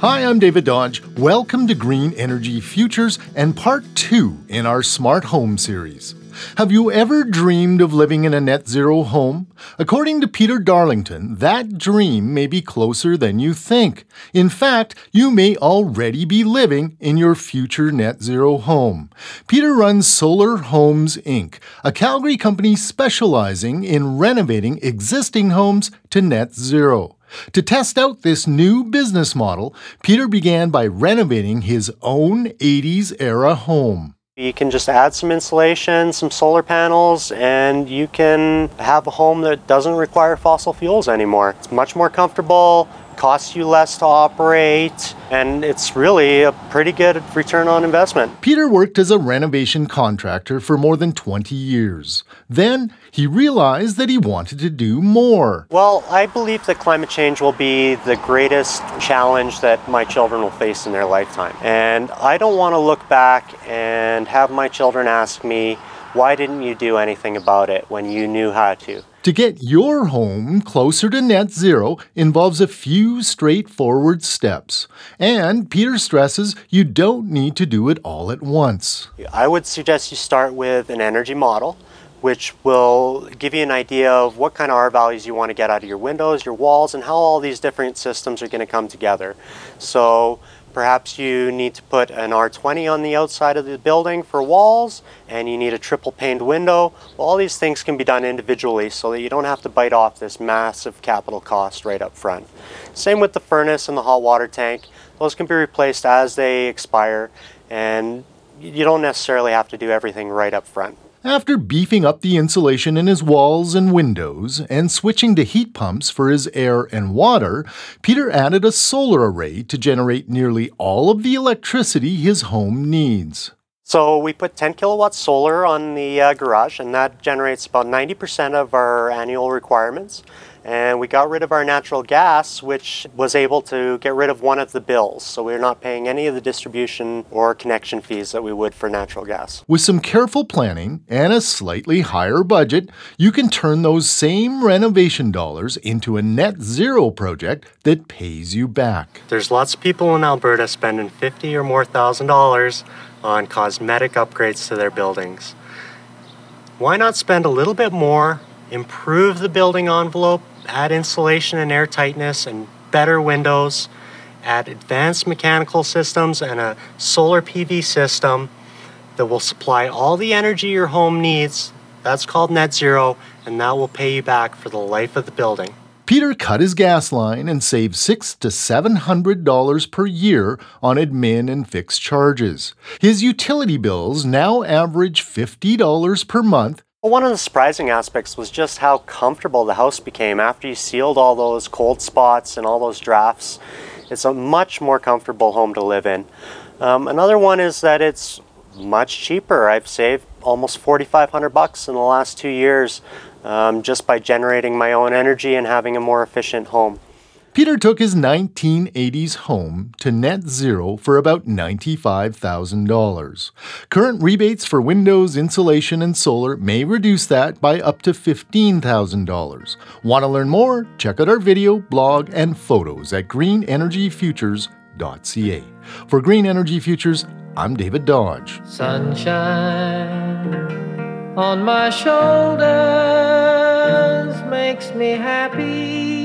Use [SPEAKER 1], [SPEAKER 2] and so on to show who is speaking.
[SPEAKER 1] Hi, I'm David Dodge. Welcome to Green Energy Futures and part two in our Smart Home series. Have you ever dreamed of living in a net zero home? According to Peter Darlington, that dream may be closer than you think. In fact, you may already be living in your future net zero home. Peter runs Solar Homes Inc., a Calgary company specializing in renovating existing homes to net zero. To test out this new business model, Peter began by renovating his own 80s era home.
[SPEAKER 2] You can just add some insulation, some solar panels, and you can have a home that doesn't require fossil fuels anymore. It's much more comfortable, costs you less to operate, and it's really a pretty good return on investment.
[SPEAKER 1] Peter worked as a renovation contractor for more than 20 years. Then he realized that he wanted to do more.
[SPEAKER 2] Well, I believe that climate change will be the greatest challenge that my children will face in their lifetime. And I don't want to look back and have my children ask me, why didn't you do anything about it when you knew how to?
[SPEAKER 1] To get your home closer to net zero involves a few straightforward steps. And Peter stresses you don't need to do it all at once.
[SPEAKER 2] I would suggest you start with an energy model, which will give you an idea of what kind of R values you want to get out of your windows, your walls, and how all these different systems are going to come together. So Perhaps you need to put an R20 on the outside of the building for walls and you need a triple paned window. Well, all these things can be done individually so that you don't have to bite off this massive capital cost right up front. Same with the furnace and the hot water tank. Those can be replaced as they expire and you don't necessarily have to do everything right up front.
[SPEAKER 1] After beefing up the insulation in his walls and windows and switching to heat pumps for his air and water, Peter added a solar array to generate nearly all of the electricity his home needs.
[SPEAKER 2] So we put 10 kilowatts solar on the uh, garage and that generates about 90% of our annual requirements and we got rid of our natural gas, which was able to get rid of one of the bills. So we're not paying any of the distribution or connection fees that we would for natural gas.
[SPEAKER 1] With some careful planning and a slightly higher budget, you can turn those same renovation dollars into a net zero project that pays you back.
[SPEAKER 2] There's lots of people in Alberta spending 50 or more thousand dollars on cosmetic upgrades to their buildings. Why not spend a little bit more, improve the building envelope, add insulation and air tightness and better windows, add advanced mechanical systems and a solar PV system that will supply all the energy your home needs. That's called net zero, and that will pay you back for the life of the building.
[SPEAKER 1] Peter cut his gas line and saved six to seven hundred dollars per year on admin and fixed charges. His utility bills now average fifty dollars per month
[SPEAKER 2] one of the surprising aspects was just how comfortable the house became after you sealed all those cold spots and all those drafts. It's a much more comfortable home to live in. Um, another one is that it's much cheaper. I've saved almost 4,500 bucks in the last two years um, just by generating my own energy and having a more efficient home.
[SPEAKER 1] Peter took his 1980s home to net zero for about $95,000. Current rebates for windows, insulation, and solar may reduce that by up to $15,000. Want to learn more? Check out our video, blog, and photos at greenenergyfutures.ca. For Green Energy Futures, I'm David Dodge.
[SPEAKER 3] Sunshine on my shoulders makes me happy